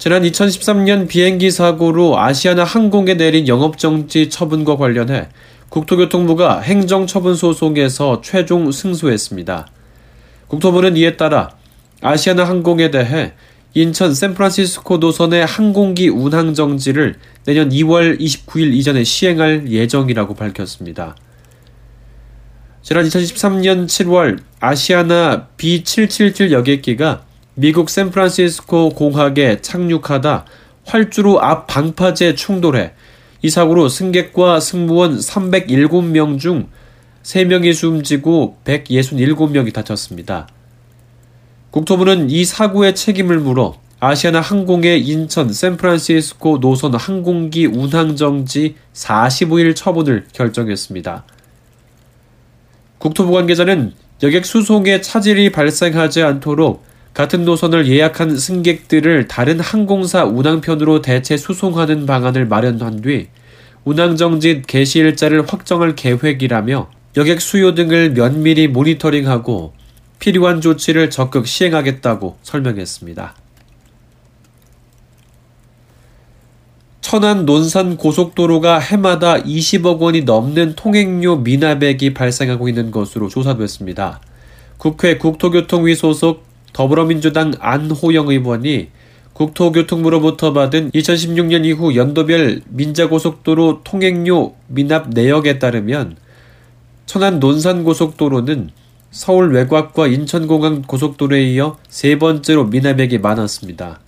지난 2013년 비행기 사고로 아시아나 항공에 내린 영업정지 처분과 관련해 국토교통부가 행정처분 소송에서 최종 승소했습니다. 국토부는 이에 따라 아시아나 항공에 대해 인천 샌프란시스코 노선의 항공기 운항 정지를 내년 2월 29일 이전에 시행할 예정이라고 밝혔습니다. 지난 2013년 7월 아시아나 B777 여객기가 미국 샌프란시스코 공항에 착륙하다 활주로 앞 방파제 충돌해 이 사고로 승객과 승무원 307명 중 3명이 숨지고 167명이 다쳤습니다. 국토부는 이 사고의 책임을 물어 아시아나 항공의 인천 샌프란시스코 노선 항공기 운항 정지 45일 처분을 결정했습니다. 국토부 관계자는 여객 수송에 차질이 발생하지 않도록 같은 노선을 예약한 승객들을 다른 항공사 운항편으로 대체 수송하는 방안을 마련한 뒤 운항정지 개시 일자를 확정할 계획이라며 여객 수요 등을 면밀히 모니터링하고 필요한 조치를 적극 시행하겠다고 설명했습니다. 천안 논산 고속도로가 해마다 20억 원이 넘는 통행료 미납액이 발생하고 있는 것으로 조사됐습니다. 국회 국토교통위 소속 더불어민주당 안호영 의원이 국토교통부로부터 받은 2016년 이후 연도별 민자고속도로 통행료 미납 내역에 따르면 천안 논산고속도로는 서울 외곽과 인천공항 고속도로에 이어 세 번째로 미납액이 많았습니다.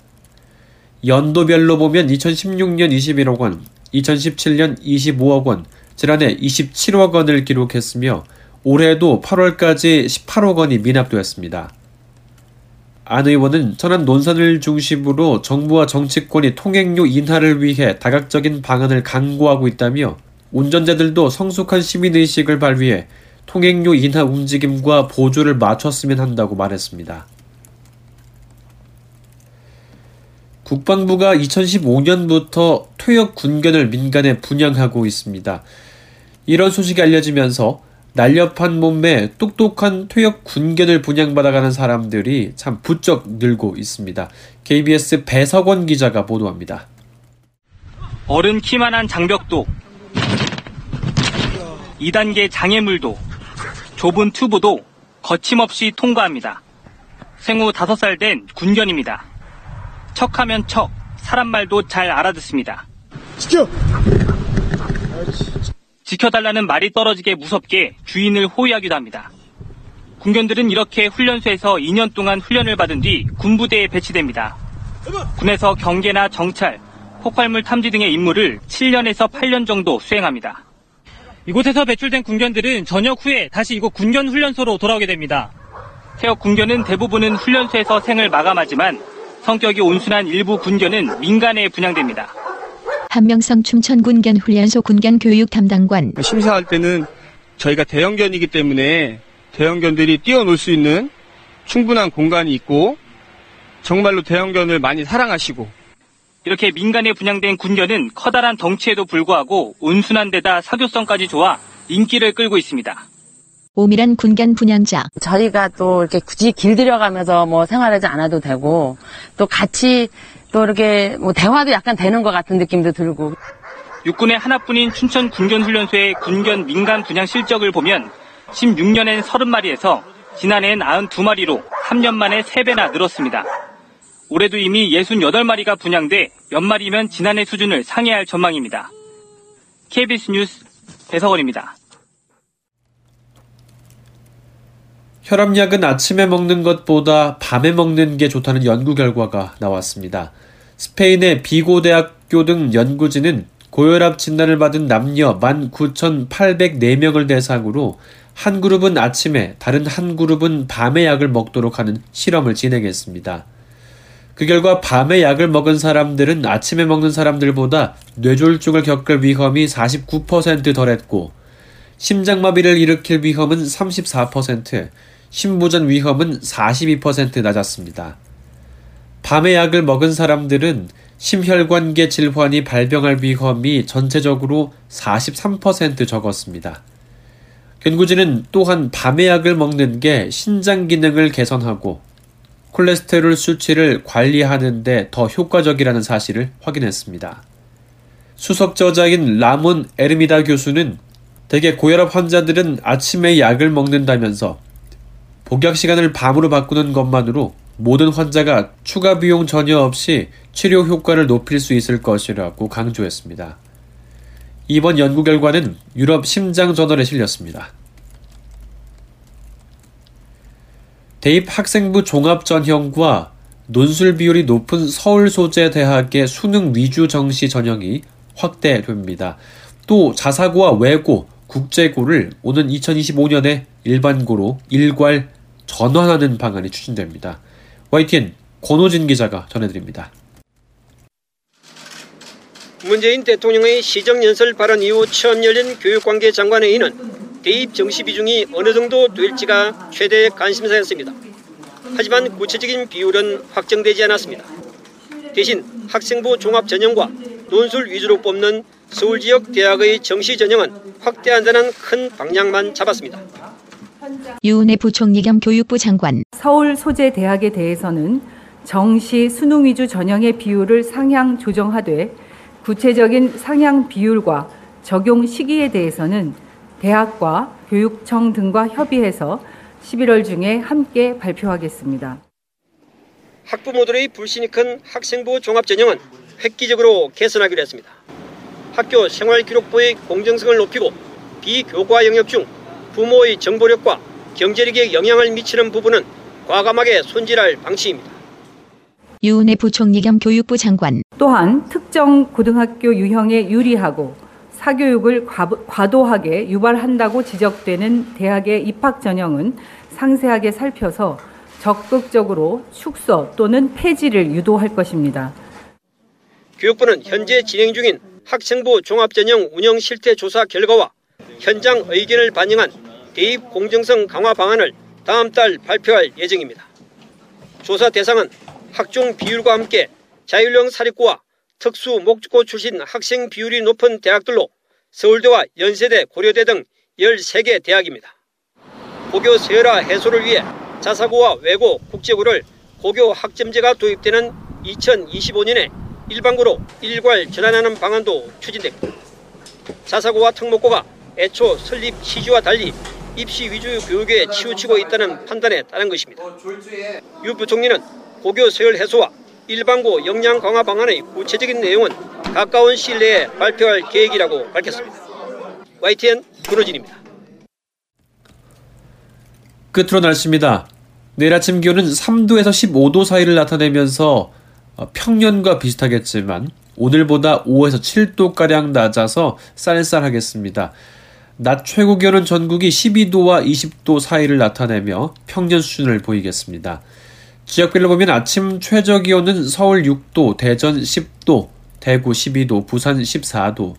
연도별로 보면 2016년 21억 원, 2017년 25억 원, 지난해 27억 원을 기록했으며 올해도 8월까지 18억 원이 미납되었습니다. 안 의원은 천안 논산을 중심으로 정부와 정치권이 통행료 인하를 위해 다각적인 방안을 강구하고 있다며 운전자들도 성숙한 시민의식을 발휘해 통행료 인하 움직임과 보조를 맞췄으면 한다고 말했습니다. 국방부가 2015년부터 퇴역 군견을 민간에 분양하고 있습니다. 이런 소식이 알려지면서 날렵한 몸매 똑똑한 퇴역 군견을 분양받아가는 사람들이 참 부쩍 늘고 있습니다. KBS 배석원 기자가 보도합니다. 어른 키만한 장벽도 2단계 장애물도 좁은 튜브도 거침없이 통과합니다. 생후 5살 된 군견입니다. 척하면 척, 사람 말도 잘 알아듣습니다. 지켜! 지켜달라는 말이 떨어지게 무섭게 주인을 호위하기도 합니다. 군견들은 이렇게 훈련소에서 2년 동안 훈련을 받은 뒤 군부대에 배치됩니다. 군에서 경계나 정찰, 폭발물 탐지 등의 임무를 7년에서 8년 정도 수행합니다. 이곳에서 배출된 군견들은 전역 후에 다시 이곳 군견 훈련소로 돌아오게 됩니다. 태역 군견은 대부분은 훈련소에서 생을 마감하지만 성격이 온순한 일부 군견은 민간에 분양됩니다. 한명성 춘천군견 훈련소 군견 교육 담당관 심사할 때는 저희가 대형견이기 때문에 대형견들이 뛰어놀 수 있는 충분한 공간이 있고 정말로 대형견을 많이 사랑하시고 이렇게 민간에 분양된 군견은 커다란 덩치에도 불구하고 온순한 데다 사교성까지 좋아 인기를 끌고 있습니다. 오밀한 군견 분양자 저희가 또 이렇게 굳이 길들여가면서 뭐 생활하지 않아도 되고 또 같이 또 이렇게 뭐 대화도 약간 되는 것 같은 느낌도 들고 육군의 하나뿐인 춘천 군견 훈련소의 군견 민간 분양 실적을 보면 16년엔 30마리에서 지난해엔 92마리로 3년 만에 3배나 늘었습니다. 올해도 이미 68마리가 분양돼 몇 마리면 지난해 수준을 상회할 전망입니다. KBS 뉴스 배석원입니다. 혈압약은 아침에 먹는 것보다 밤에 먹는 게 좋다는 연구 결과가 나왔습니다. 스페인의 비고 대학교 등 연구진은 고혈압 진단을 받은 남녀 19,804명을 대상으로 한 그룹은 아침에 다른 한 그룹은 밤에 약을 먹도록 하는 실험을 진행했습니다. 그 결과 밤에 약을 먹은 사람들은 아침에 먹는 사람들보다 뇌졸중을 겪을 위험이 49% 덜했고 심장마비를 일으킬 위험은 34%, 심부전 위험은 42% 낮았습니다. 밤에 약을 먹은 사람들은 심혈관계 질환이 발병할 위험이 전체적으로 43% 적었습니다. 연구진은 또한 밤에 약을 먹는 게 신장 기능을 개선하고 콜레스테롤 수치를 관리하는데 더 효과적이라는 사실을 확인했습니다. 수석 저자인 라몬 에르미다 교수는 대개 고혈압 환자들은 아침에 약을 먹는다면서 복약 시간을 밤으로 바꾸는 것만으로 모든 환자가 추가 비용 전혀 없이 치료 효과를 높일 수 있을 것이라고 강조했습니다. 이번 연구 결과는 유럽 심장 저널에 실렸습니다. 대입 학생부 종합 전형과 논술 비율이 높은 서울 소재 대학의 수능 위주 정시 전형이 확대됩니다. 또 자사고와 외고, 국제고를 오는 2025년에 일반고로 일괄 전환하는 방안이 추진됩니다. YTN 권호진 기자가 전해드립니다. 문재인 대통령의 시정연설 발언 이후 처음 열린 교육관계 장관회의는 대입 정시 비중이 어느 정도 될지가 최대 관심사였습니다. 하지만 구체적인 비율은 확정되지 않았습니다. 대신 학생부 종합 전형과 논술 위주로 뽑는 서울 지역 대학의 정시 전형은 확대한다는 큰 방향만 잡았습니다. 유은혜 부총리 겸 교육부 장관 서울 소재 대학에 대해서는 정시 수능 위주 전형의 비율을 상향 조정하되 구체적인 상향 비율과 적용 시기에 대해서는 대학과 교육청 등과 협의해서 11월 중에 함께 발표하겠습니다. 학부모들의 불신이 큰 학생부 종합 전형은 획기적으로 개선하기로 했습니다. 학교 생활기록부의 공정성을 높이고 비교과 영역 중 부모의 정보력과 경제력에 영향을 미치는 부분은 과감하게 손질할 방침입니다. 유은혜 부총리 겸 교육부 장관 또한 특정 고등학교 유형에 유리하고 사교육을 과도하게 유발한다고 지적되는 대학의 입학 전형은 상세하게 살펴서 적극적으로 축소 또는 폐지를 유도할 것입니다. 교육부는 현재 진행 중인 학생부 종합전형 운영 실태 조사 결과와 현장 의견을 반영한 대입 공정성 강화 방안을 다음 달 발표할 예정입니다. 조사 대상은 학종 비율과 함께 자율형 사립고와 특수 목적고 출신 학생 비율이 높은 대학들로 서울대와 연세대, 고려대 등 13개 대학입니다. 고교 세열화 해소를 위해 자사고와 외고, 국제고를 고교 학점제가 도입되는 2025년에 일반고로 일괄 전환하는 방안도 추진됩니다. 자사고와 특목고가 애초 설립 취지와 달리 입시 위주 교육에 치우치고 있다는 판단에 따른 것입니다. 유 부총리는 고교 서열 해소와 일반고 역량 강화 방안의 구체적인 내용은 가까운 시일 내에 발표할 계획이라고 밝혔습니다. YTN kun호진입니다. 끝으로 날씨입니다. 내일 아침 기온은 3도에서 15도 사이를 나타내면서 평년과 비슷하겠지만 오늘보다 5에서 7도가량 낮아서 쌀쌀하겠습니다. 낮 최고 기온은 전국이 12도와 20도 사이를 나타내며 평년 수준을 보이겠습니다. 지역별로 보면 아침 최저 기온은 서울 6도, 대전 10도, 대구 12도, 부산 14도,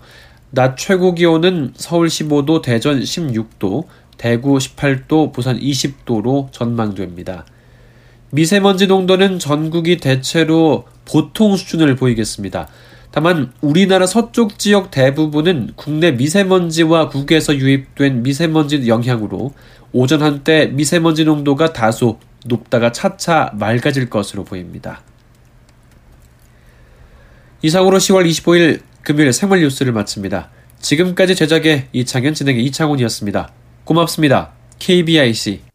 낮 최고 기온은 서울 15도, 대전 16도, 대구 18도, 부산 20도로 전망됩니다. 미세먼지 농도는 전국이 대체로 보통 수준을 보이겠습니다. 다만 우리나라 서쪽 지역 대부분은 국내 미세먼지와 국에서 유입된 미세먼지 영향으로 오전 한때 미세먼지 농도가 다소 높다가 차차 맑아질 것으로 보입니다. 이상으로 10월 25일 금요일 생활 뉴스를 마칩니다. 지금까지 제작의 이창현 진행의 이창훈이었습니다. 고맙습니다. KBIC